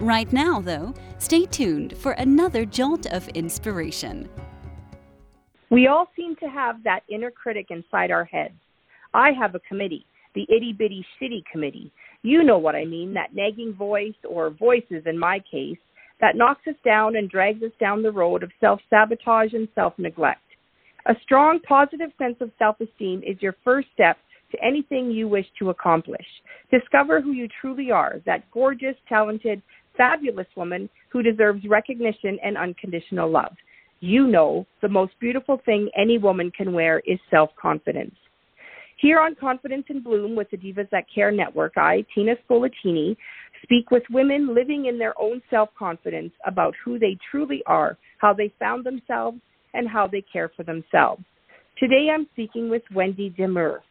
Right now, though, stay tuned for another jolt of inspiration. We all seem to have that inner critic inside our heads. I have a committee, the itty bitty shitty committee. You know what I mean, that nagging voice, or voices in my case, that knocks us down and drags us down the road of self sabotage and self neglect. A strong, positive sense of self esteem is your first step to anything you wish to accomplish. Discover who you truly are, that gorgeous, talented, fabulous woman who deserves recognition and unconditional love. You know the most beautiful thing any woman can wear is self confidence. Here on Confidence in Bloom with the Divas That Care Network, I, Tina Spolatini, speak with women living in their own self confidence about who they truly are, how they found themselves, and how they care for themselves. Today I'm speaking with Wendy Demure.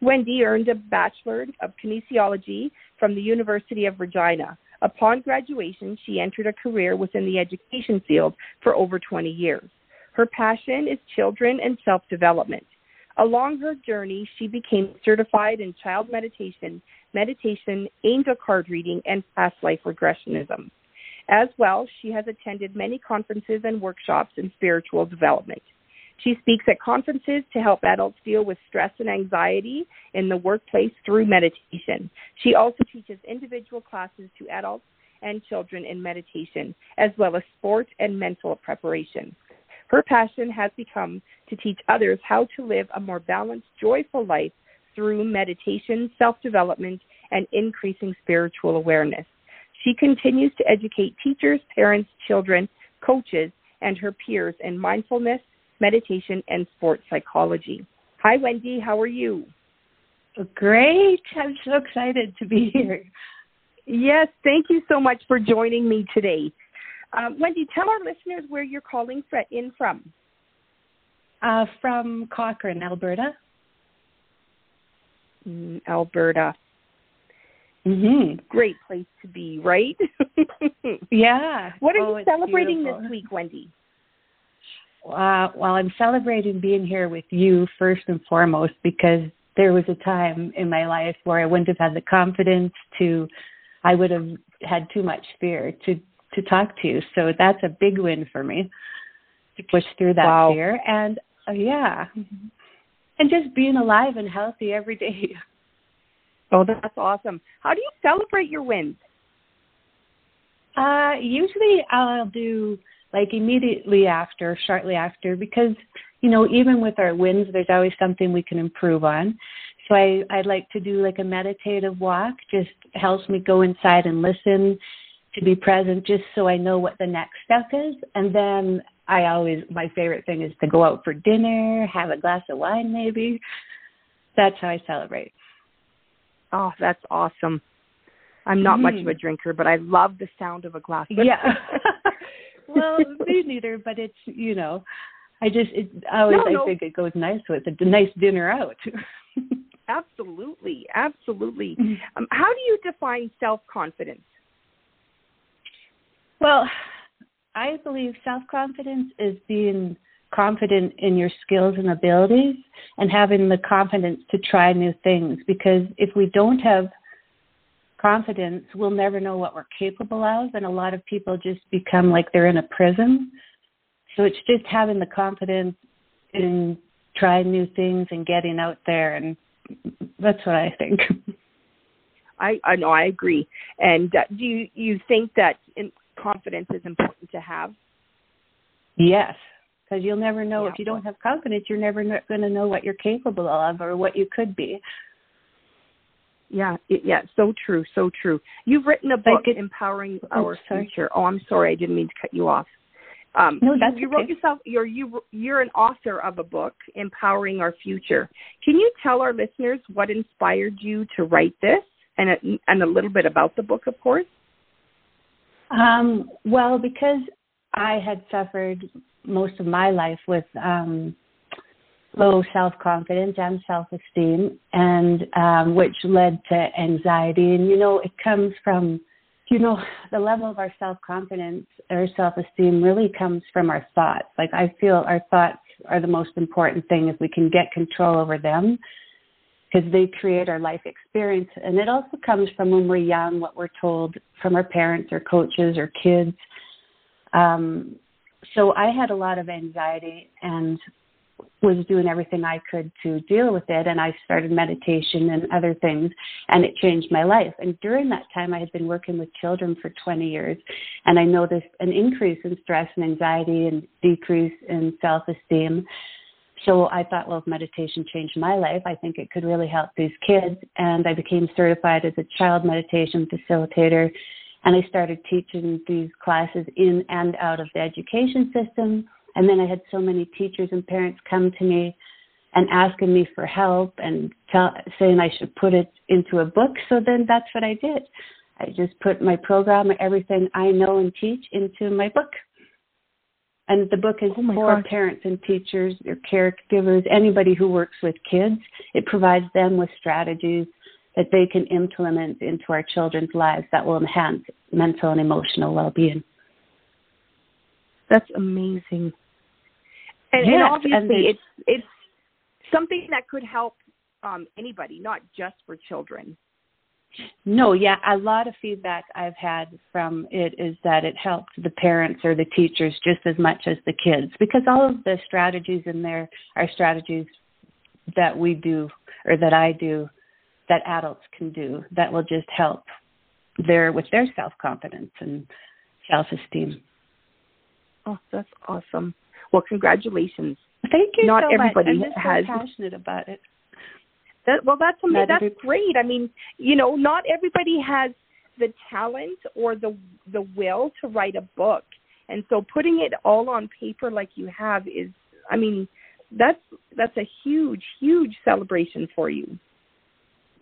Wendy earned a Bachelor of Kinesiology from the University of Regina. Upon graduation, she entered a career within the education field for over 20 years. Her passion is children and self development. Along her journey, she became certified in child meditation, meditation, angel card reading, and past life regressionism. As well, she has attended many conferences and workshops in spiritual development. She speaks at conferences to help adults deal with stress and anxiety in the workplace through meditation. She also teaches individual classes to adults and children in meditation, as well as sport and mental preparation. Her passion has become to teach others how to live a more balanced, joyful life through meditation, self development, and increasing spiritual awareness. She continues to educate teachers, parents, children, coaches, and her peers in mindfulness, meditation, and sports psychology. Hi, Wendy. How are you? Great. I'm so excited to be here. Yes, thank you so much for joining me today. Um, Wendy, tell our listeners where you're calling in from. Uh, from Cochrane, Alberta. Mm, Alberta. Mm-hmm. Great place to be, right? yeah. What are oh, you celebrating beautiful. this week, Wendy? Uh, well, I'm celebrating being here with you first and foremost because there was a time in my life where I wouldn't have had the confidence to, I would have had too much fear to to talk to you. So that's a big win for me to push through that wow. fear and uh, yeah, and just being alive and healthy every day. Oh, that's awesome. How do you celebrate your wins? Uh, usually I'll do like immediately after, shortly after, because you know even with our wins, there's always something we can improve on. So I I like to do like a meditative walk. Just helps me go inside and listen, to be present, just so I know what the next step is. And then I always my favorite thing is to go out for dinner, have a glass of wine, maybe. That's how I celebrate. Oh, that's awesome. I'm not mm. much of a drinker, but I love the sound of a glass. yeah. Well, me neither, but it's you know, I just it I always no, no. I think it goes nice with a nice dinner out. absolutely, absolutely. Um, how do you define self confidence? Well, I believe self confidence is being confident in your skills and abilities and having the confidence to try new things because if we don't have confidence, we'll never know what we're capable of. And a lot of people just become like they're in a prison. So it's just having the confidence in trying new things and getting out there. And that's what I think. I, I know, I agree. And uh, do you, you think that in, confidence is important to have? Yes, because you'll never know yeah. if you don't have confidence. You're never going to know what you're capable of or what you could be. Yeah, yeah, so true, so true. You've written a book, it, "Empowering Our. Future." Oh, I'm sorry, I didn't mean to cut you off. Um, no, that's you okay. wrote yourself. You're you you're an author of a book, "Empowering Our Future." Can you tell our listeners what inspired you to write this, and a, and a little bit about the book, of course? Um, well, because I had suffered most of my life with um, low self confidence and self esteem, and um, which led to anxiety. And you know, it comes from you know the level of our self confidence or self esteem really comes from our thoughts. Like I feel our thoughts are the most important thing if we can get control over them because they create our life experience. And it also comes from when we're young, what we're told from our parents or coaches or kids. Um, so I had a lot of anxiety and was doing everything I could to deal with it. And I started meditation and other things, and it changed my life. And during that time, I had been working with children for 20 years, and I noticed an increase in stress and anxiety and decrease in self esteem. So I thought, well, if meditation changed my life, I think it could really help these kids. And I became certified as a child meditation facilitator. And I started teaching these classes in and out of the education system. And then I had so many teachers and parents come to me and asking me for help and tell, saying I should put it into a book. So then that's what I did. I just put my program, everything I know and teach into my book. And the book is oh for gosh. parents and teachers or caregivers, anybody who works with kids. It provides them with strategies that they can implement into our children's lives that will enhance mental and emotional well being. That's amazing. And, yes, and obviously and it's it's something that could help um, anybody, not just for children. No, yeah, a lot of feedback I've had from it is that it helps the parents or the teachers just as much as the kids because all of the strategies in there are strategies that we do or that I do that adults can do that will just help their with their self confidence and self esteem. Oh, that's awesome. Well, congratulations. Thank you Not so everybody much. I'm has so passionate about it. That, well, that's amazing. That's great. I mean, you know, not everybody has the talent or the the will to write a book, and so putting it all on paper like you have is, I mean, that's that's a huge, huge celebration for you.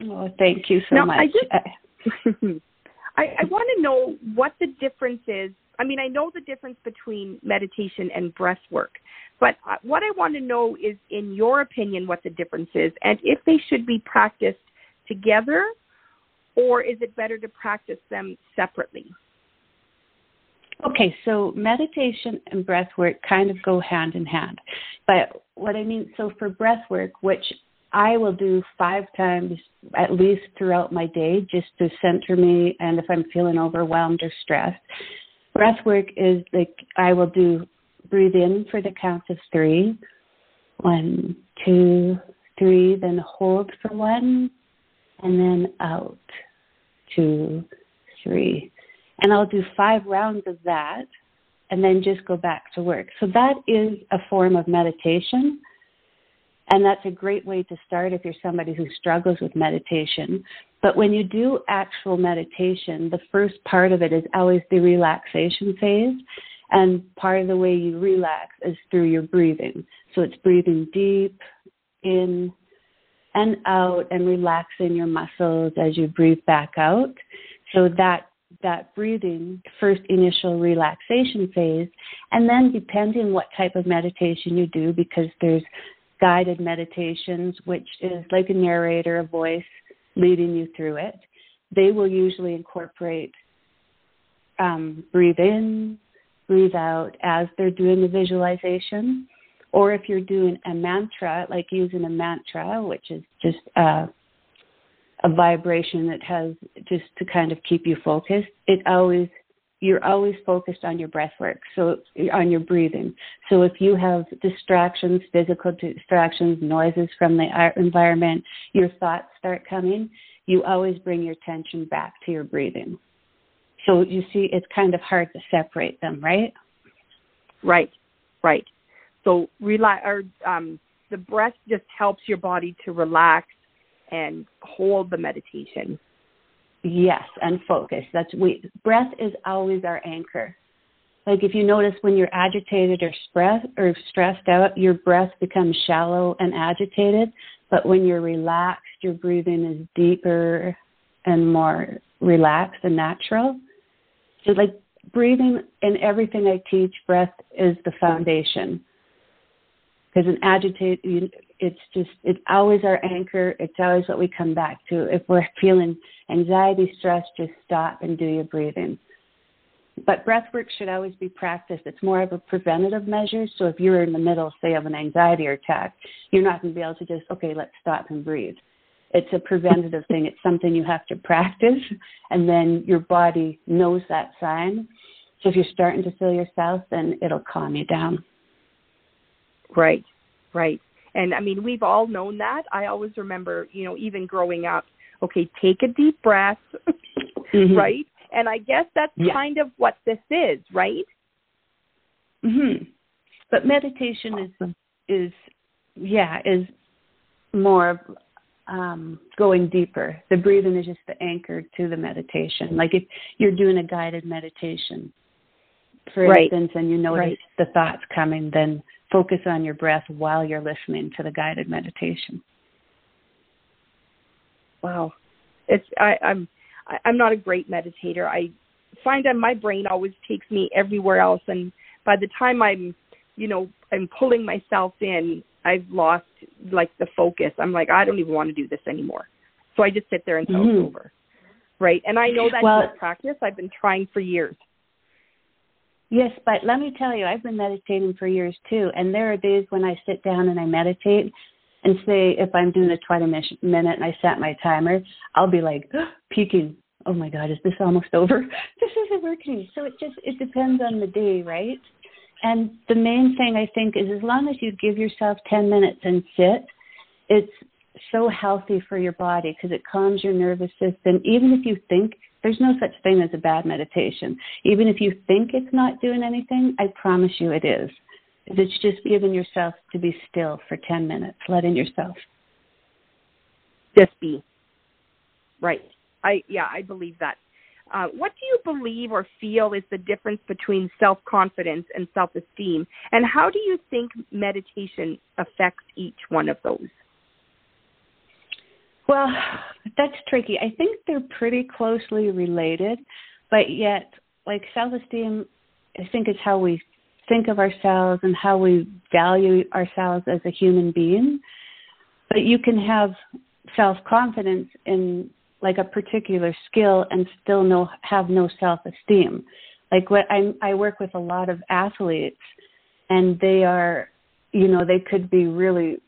Oh, thank you so now, much. I just, I, I want to know what the difference is. I mean, I know the difference between meditation and breath work, but uh, what I want to know is, in your opinion, what the difference is, and if they should be practiced together, or is it better to practice them separately? Okay, so meditation and breath work kind of go hand in hand. But what I mean, so for breath work, which I will do five times at least throughout my day just to center me and if I'm feeling overwhelmed or stressed. Breath work is like I will do breathe in for the count of three. One, two, three, then hold for one, and then out. Two, three. And I'll do five rounds of that and then just go back to work. So that is a form of meditation. And that's a great way to start if you're somebody who struggles with meditation. But when you do actual meditation, the first part of it is always the relaxation phase. And part of the way you relax is through your breathing. So it's breathing deep in and out and relaxing your muscles as you breathe back out. So that that breathing first initial relaxation phase and then depending what type of meditation you do because there's guided meditations which is like a narrator a voice leading you through it they will usually incorporate um, breathe in breathe out as they're doing the visualization. Or if you're doing a mantra, like using a mantra, which is just a, a vibration that has just to kind of keep you focused, it always you're always focused on your breath work, so on your breathing. So if you have distractions, physical distractions, noises from the environment, your thoughts start coming, you always bring your attention back to your breathing. So you see, it's kind of hard to separate them, right? Right, right. So relax, or um, the breath just helps your body to relax and hold the meditation. Yes, and focus. That's we. Breath is always our anchor. Like if you notice when you're agitated or stressed or stressed out, your breath becomes shallow and agitated. But when you're relaxed, your breathing is deeper and more relaxed and natural. So like breathing and everything I teach, breath is the foundation. Because an agitate, it's just, it's always our anchor. It's always what we come back to. If we're feeling anxiety, stress, just stop and do your breathing. But breath work should always be practiced. It's more of a preventative measure. So if you're in the middle, say, of an anxiety attack, you're not going to be able to just, okay, let's stop and breathe. It's a preventative thing. It's something you have to practice, and then your body knows that sign. So if you're starting to feel yourself, then it'll calm you down. Right, right. And I mean, we've all known that. I always remember, you know, even growing up, okay, take a deep breath, mm-hmm. right? And I guess that's yeah. kind of what this is, right? Mhm. But meditation awesome. is is yeah, is more um, going deeper. The breathing is just the anchor to the meditation. Like if you're doing a guided meditation, for right. instance, and you notice right. the thoughts coming, then focus on your breath while you're listening to the guided meditation. Wow, it's I, I'm I'm not a great meditator. I find that my brain always takes me everywhere else, and by the time I'm, you know, I'm pulling myself in, I've lost like the focus. I'm like, I don't even want to do this anymore. So I just sit there until mm-hmm. it's over. Right. And I know that's well, practice. I've been trying for years. Yes, but let me tell you, I've been meditating for years too. And there are days when I sit down and I meditate and say, if I'm doing a 20 minute and I set my timer, I'll be like peeking. Oh my God, is this almost over? This isn't working. So it just, it depends on the day, right? And the main thing I think is as long as you give yourself 10 minutes and sit, it's so healthy for your body because it calms your nervous system. Even if you think there's no such thing as a bad meditation, even if you think it's not doing anything, I promise you it is. It's just giving yourself to be still for 10 minutes, letting yourself just be. Right. I yeah, I believe that. Uh, what do you believe or feel is the difference between self confidence and self esteem? And how do you think meditation affects each one of those? Well, that's tricky. I think they're pretty closely related, but yet, like self esteem, I think it's how we think of ourselves and how we value ourselves as a human being. But you can have self confidence in like a particular skill and still no have no self esteem. Like what I I work with a lot of athletes and they are you know, they could be really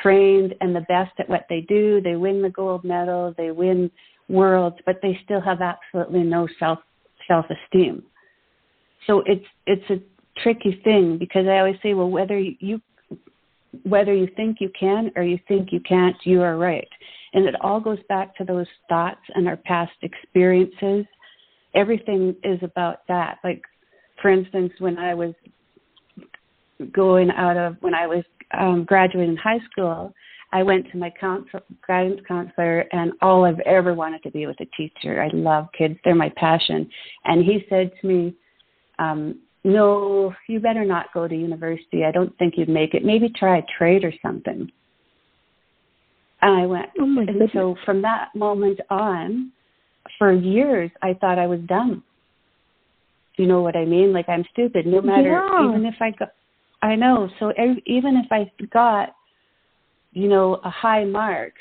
trained and the best at what they do. They win the gold medal, they win worlds, but they still have absolutely no self self esteem. So it's it's a tricky thing because I always say, well, whether you whether you think you can or you think you can't, you are right. And it all goes back to those thoughts and our past experiences. Everything is about that. Like, for instance, when I was going out of, when I was um, graduating high school, I went to my counsel, guidance counselor, and all I've ever wanted to be was a teacher. I love kids; they're my passion. And he said to me, um, "No, you better not go to university. I don't think you'd make it. Maybe try a trade or something." And I went, oh my and so from that moment on, for years, I thought I was dumb. Do you know what I mean? Like I'm stupid, no matter, yeah. even if I got, I know. So every, even if I got, you know, a high mark,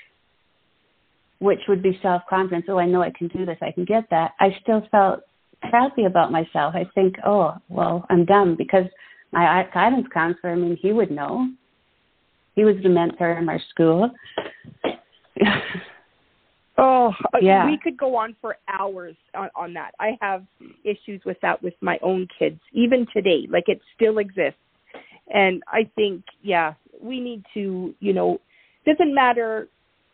which would be self confidence. Oh, I know I can do this. I can get that. I still felt crappy about myself. I think, oh, well, I'm dumb because my guidance counselor. I mean, he would know. He was the mentor in our school. oh, uh, yeah. We could go on for hours on, on that. I have issues with that with my own kids, even today. Like it still exists. And I think, yeah, we need to, you know, doesn't matter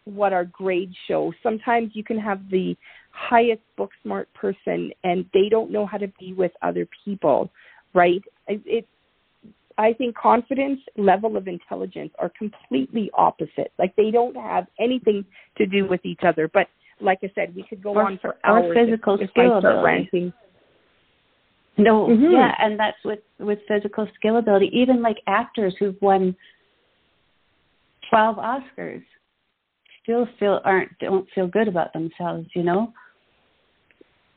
what our grades show. Sometimes you can have the highest book smart person and they don't know how to be with other people, right? It, I think confidence, level of intelligence are completely opposite. Like they don't have anything to do with each other. But like I said, we could go or, on for hours. Or physical if, skill if ability. No, mm-hmm. yeah, and that's with with physical skill ability. Even like actors who've won twelve Oscars still feel aren't don't feel good about themselves. You know.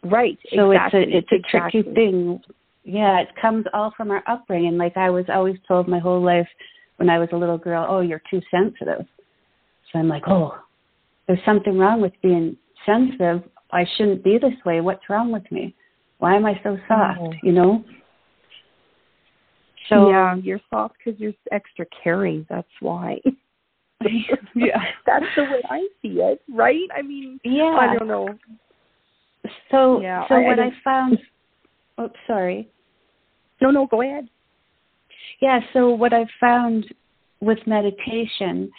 Right. So exactly. it's a it's a exactly. tricky thing. Yeah, it comes all from our upbringing. Like I was always told my whole life when I was a little girl, "Oh, you're too sensitive." So I'm like, "Oh, there's something wrong with being sensitive. I shouldn't be this way. What's wrong with me? Why am I so soft?" Oh. You know. So yeah, you're soft because you're extra caring. That's why. yeah, that's the way I see it. Right? I mean, yeah. I don't know. So Yeah, so I- I what I, don't- found. Oh, sorry. No, no, go ahead. Yeah, so what I've found with meditation,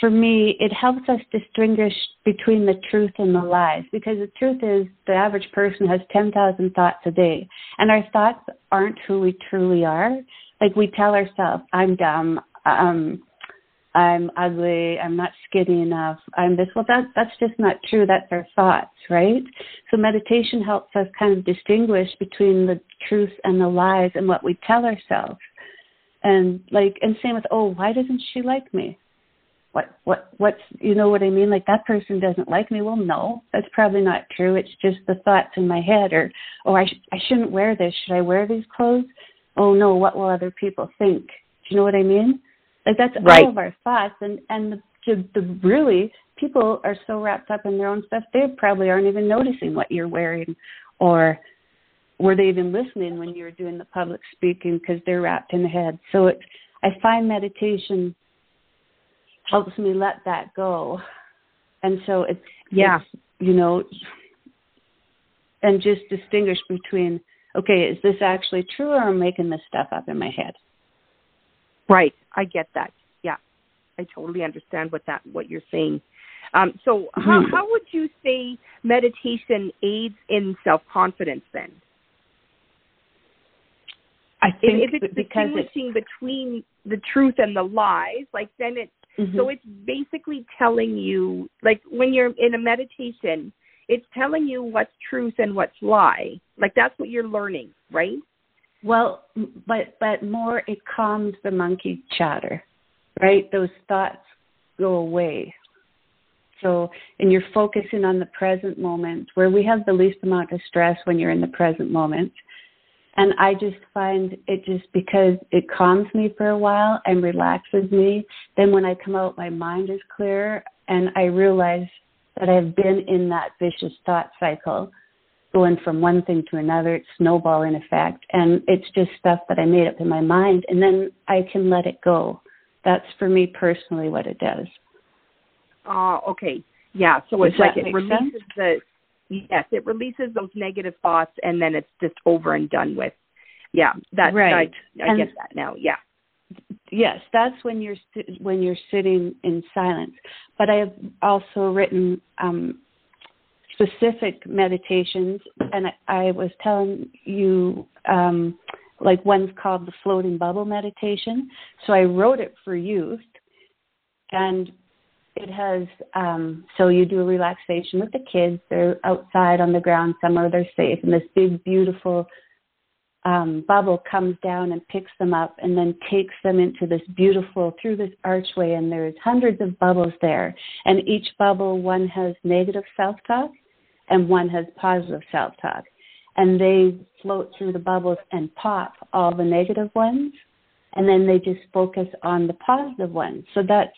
for me, it helps us distinguish between the truth and the lies because the truth is the average person has 10,000 thoughts a day, and our thoughts aren't who we truly are. Like we tell ourselves, I'm dumb, um, I'm ugly, I'm not skinny enough, I'm this. Well, that, that's just not true. That's our thoughts, right? So meditation helps us kind of distinguish between the truth and the lies and what we tell ourselves and like and same with oh why doesn't she like me what what what's you know what i mean? Like that person doesn't like me. Well no that's probably not true. It's just the thoughts in my head or oh i sh- i shouldn't wear this. Should i wear these clothes? Oh no what will other people think? Do you know what i mean? Like that's Right. all of our thoughts. And and the, the, the really people are so wrapped up in their own stuff they probably aren't even noticing what you're wearing. Or were they even listening when you were doing the public speaking because they're wrapped in the head? So it's i find meditation helps me let that go and so it's Yeah. it's, you know and just distinguish between okay is this actually true or i'm making this stuff up in my head Right. I get that. Yeah. I totally understand what that what you're saying. Um, so how Mhm. how would you say meditation aids in self confidence then? i think if it's because it's distinguishing between the truth and the lies, like then it mhm. so it's basically telling you like when you're in a meditation, it's telling you what's truth and what's lie. Like that's what you're learning, right? Well, m- but but more it calms the monkey chatter, right? Those thoughts go away. So, and you're focusing on the present moment where we have the least amount of stress when you're in the present moment. And I just find it just because it calms me for a while and relaxes me. Then when I come out, my mind is clear and I realize that I've been in that vicious thought cycle going from one thing to another. It's snowballing effect. And it's just stuff that I made up in my mind. And then I can let it go. That's for me personally what it does. Ah, okay. Yeah, so Does it's like it releases the yes, it releases those negative thoughts and then it's just over and done with. Yeah, that Right. I, I And- get that now. Yeah. Yes, that's when you're when you're sitting in silence. But I have also written um, specific meditations, and I, I was telling you, um, like one's called the floating bubble meditation. So I wrote it for youth, and it has um, so you do a relaxation with the kids. They're outside on the ground somewhere. They're safe, and this big beautiful um, bubble comes down and picks them up and then takes them into this beautiful through this archway. And there's hundreds of bubbles there. And each bubble one has negative self-talk and one has positive self-talk. And they float through the bubbles and pop all the negative ones. And then they just focus on the positive ones. So that's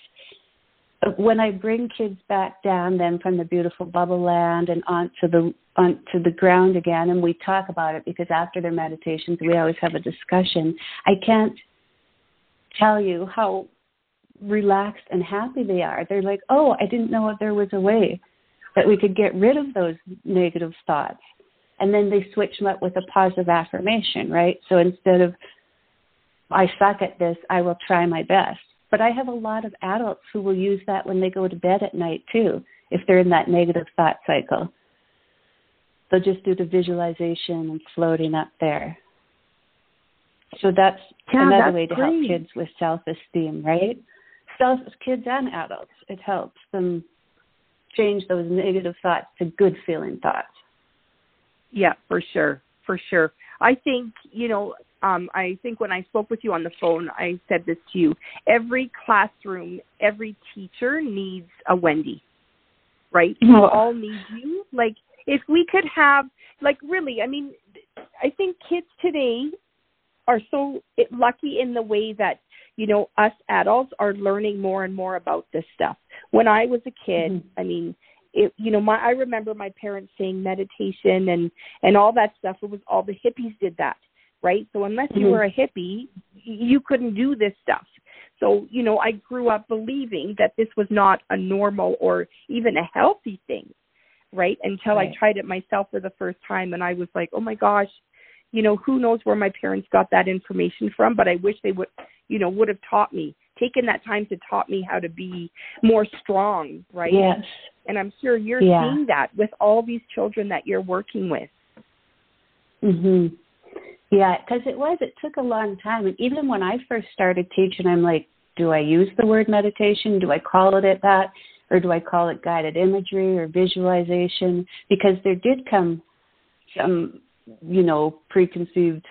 when I bring kids back down then from the beautiful bubble land and onto the onto the ground again and we talk about it because after their meditations we always have a discussion. I can't tell you how relaxed and happy they are. They're like, "Oh, I didn't know there was a way that we could get rid of those negative thoughts." And then they switch them up with a positive affirmation, right? So instead of I suck at this, I will try my best. But I have a lot of adults who will use that when they go to bed at night too, if they're in that negative thought cycle. They'll just do the visualization and floating up there. So that's Yeah, another that's way to great. help kids with self esteem, right? Self kids and adults. It helps them change those negative thoughts to good feeling thoughts. Yeah, for sure. For sure. I think, you know, um, I think when I spoke with you on the phone, I said this to you. Every classroom, every teacher needs a Wendy, right? We all need you. Like, if we could have like really i mean i think kids today are so lucky in the way that you know us adults are learning more and more about this stuff when i was a kid mm-hmm. i mean it you know my i remember my parents saying meditation and and all that stuff it was all the hippies did that right? So unless mm-hmm. you were a hippie you couldn't do this stuff. So you know i grew up believing that this was not a normal or even a healthy thing right? Until right. i tried it myself for the first time and i was like oh my gosh you know who knows where my parents got that information from? But i wish they would you know would have taught me taken that time to taught me how to be more strong right? Yes. And i'm sure you're yeah. seeing that with all these children that you're working with. Mhm yeah because it was it took a long time. And even when i first started teaching i'm like do i use the word meditation? Do i call it that? Or do i call it guided imagery or visualization? Because there did come some you know preconceived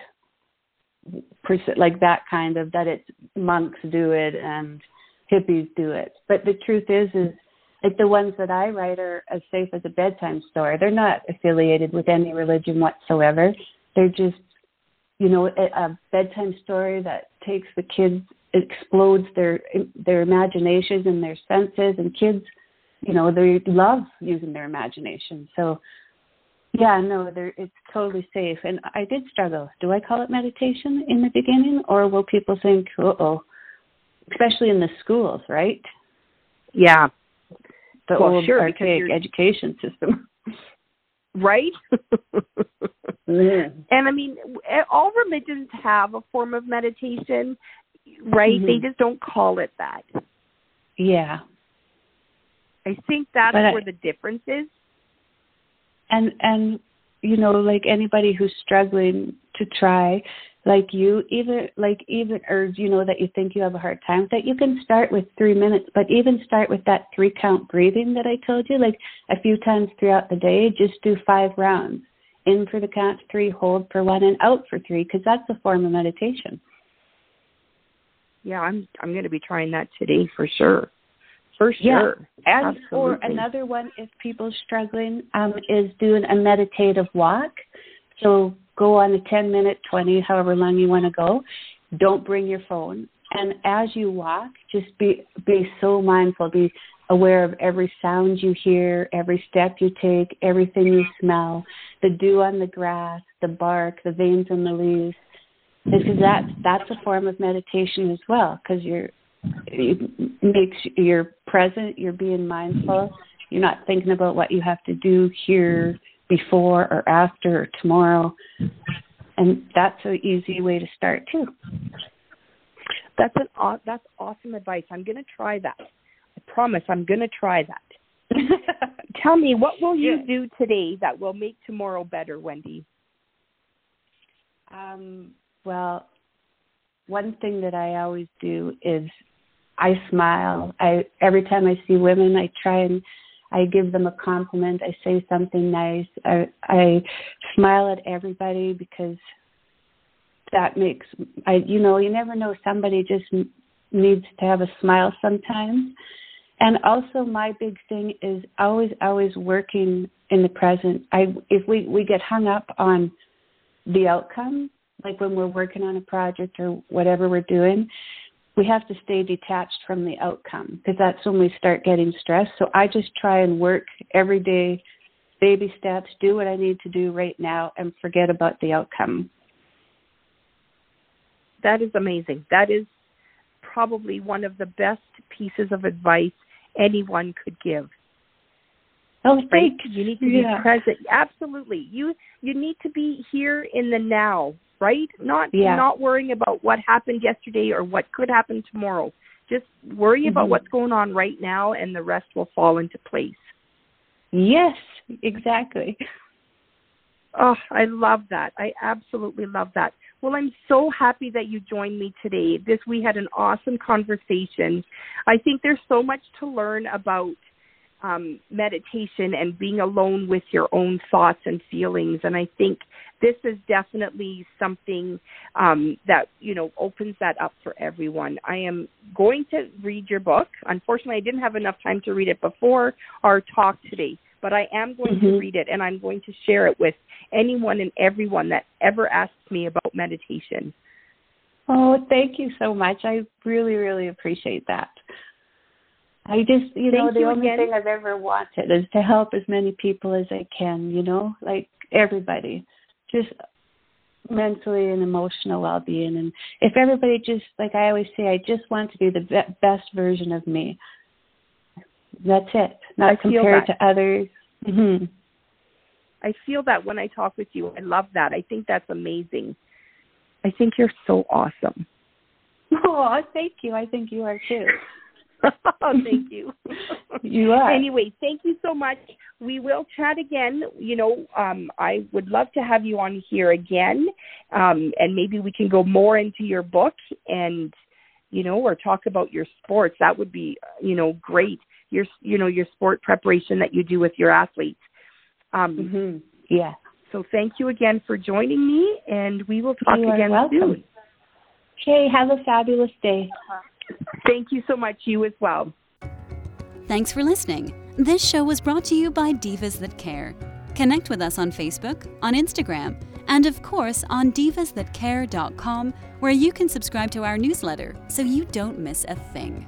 like that kind of that it's monks do it and hippies do it. But the truth is is like the ones that i write are as safe as a bedtime story. They're not affiliated with any religion whatsoever. They're just you know a, a bedtime story that takes the kids explodes their their imaginations and their senses and kids you know they love using their imagination so yeah, no, it's totally safe. And I did struggle. Do I call it meditation in the beginning, or will people think, "Uh oh," especially in the schools, right? Yeah, the well, old sure, archaic education system, right? mm. And I mean, all religions have a form of meditation, right? Mm-hmm. They just don't call it that. Yeah, I think that's but where I, the difference is and and you know like anybody who's struggling to try like you even like even or you know that you think you have a hard time that you can start with three minutes but even start with that three count breathing that i told you like a few times throughout the day just do five rounds. In for the count three hold for one and out for three because that's a form of meditation. Yeah i'm i'm going to be trying that today for sure for sure. Yeah. And or another one, if people struggling, um, is doing a meditative walk. So go on a 10 minute, 20, however long you want to go. Don't bring your phone. And as you walk, just be be so mindful. Be aware of every sound you hear, every step you take, everything you smell, the dew on the grass, the bark, the veins in the leaves. Because that that's a form of meditation as well. Because you're makes you're present, you're being mindful, you're not thinking about what you have to do here before or after or tomorrow. And that's an easy way to start too. That's an that's awesome advice. I'm going to try that. I promise I'm going to try that. Tell me, what will you do today that will make tomorrow better, Wendy? Um, well, one thing that I always do is I smile. I every time I see women, I try and I give them a compliment. I say something nice. I I smile at everybody because that makes I you know you never know somebody just needs to have a smile sometimes. And also my big thing is always always working in the present. I if we we get hung up on the outcome like when we're working on a project or whatever we're doing we have to stay detached from the outcome because that's when we start getting stressed. So I just try and work every day, baby steps, do what I need to do right now, and forget about the outcome. That is amazing. That is probably one of the best pieces of advice anyone could give. Oh, right? You need to be present. Absolutely. You you need to be here in the now right? Not yeah. not worrying about what happened yesterday or what could happen tomorrow. Just worry mm-hmm. about what's going on right now and the rest will fall into place. Yes, exactly. Oh, I love that. I absolutely love that. Well, I'm so happy that you joined me today. This we had an awesome conversation. I think there's so much to learn about um, meditation and being alone with your own thoughts and feelings. And I think this is definitely something um, that you know opens that up for everyone. I am going to read your book. Unfortunately, I didn't have enough time to read it before our talk today, but I am going Mm-hmm. to read it and I'm going to share it with anyone and everyone that ever asks me about meditation. Oh, thank you so much. I really, really appreciate that. I just, you know, the you only again. thing I've ever wanted is to help as many people as I can, you know, like everybody, just mentally and emotional well being. And if everybody just, like I always say, I just want to be the be- best version of me. That's it. Not I compared to others. hmm I feel that when I talk with you. I love that. I think that's amazing. I think you're so awesome. Oh, thank you. I think you are too. Thank you. You are. Anyway, thank you so much. We will chat again. You know, um, I would love to have you on here again, um, and maybe we can go more into your book and, you know, or talk about your sports. That would be, you know, great. Your, you know, your sport preparation that you do with your athletes. Um, hmm Yeah. So thank you again for joining me, and we will talk You again soon. Okay, have a fabulous day. Thank you so much. You as well. Thanks for listening. This show was brought to you by Divas That Care. Connect with us on Facebook, on Instagram, and of course on divasthatcare.com, where you can subscribe to our newsletter so you don't miss a thing.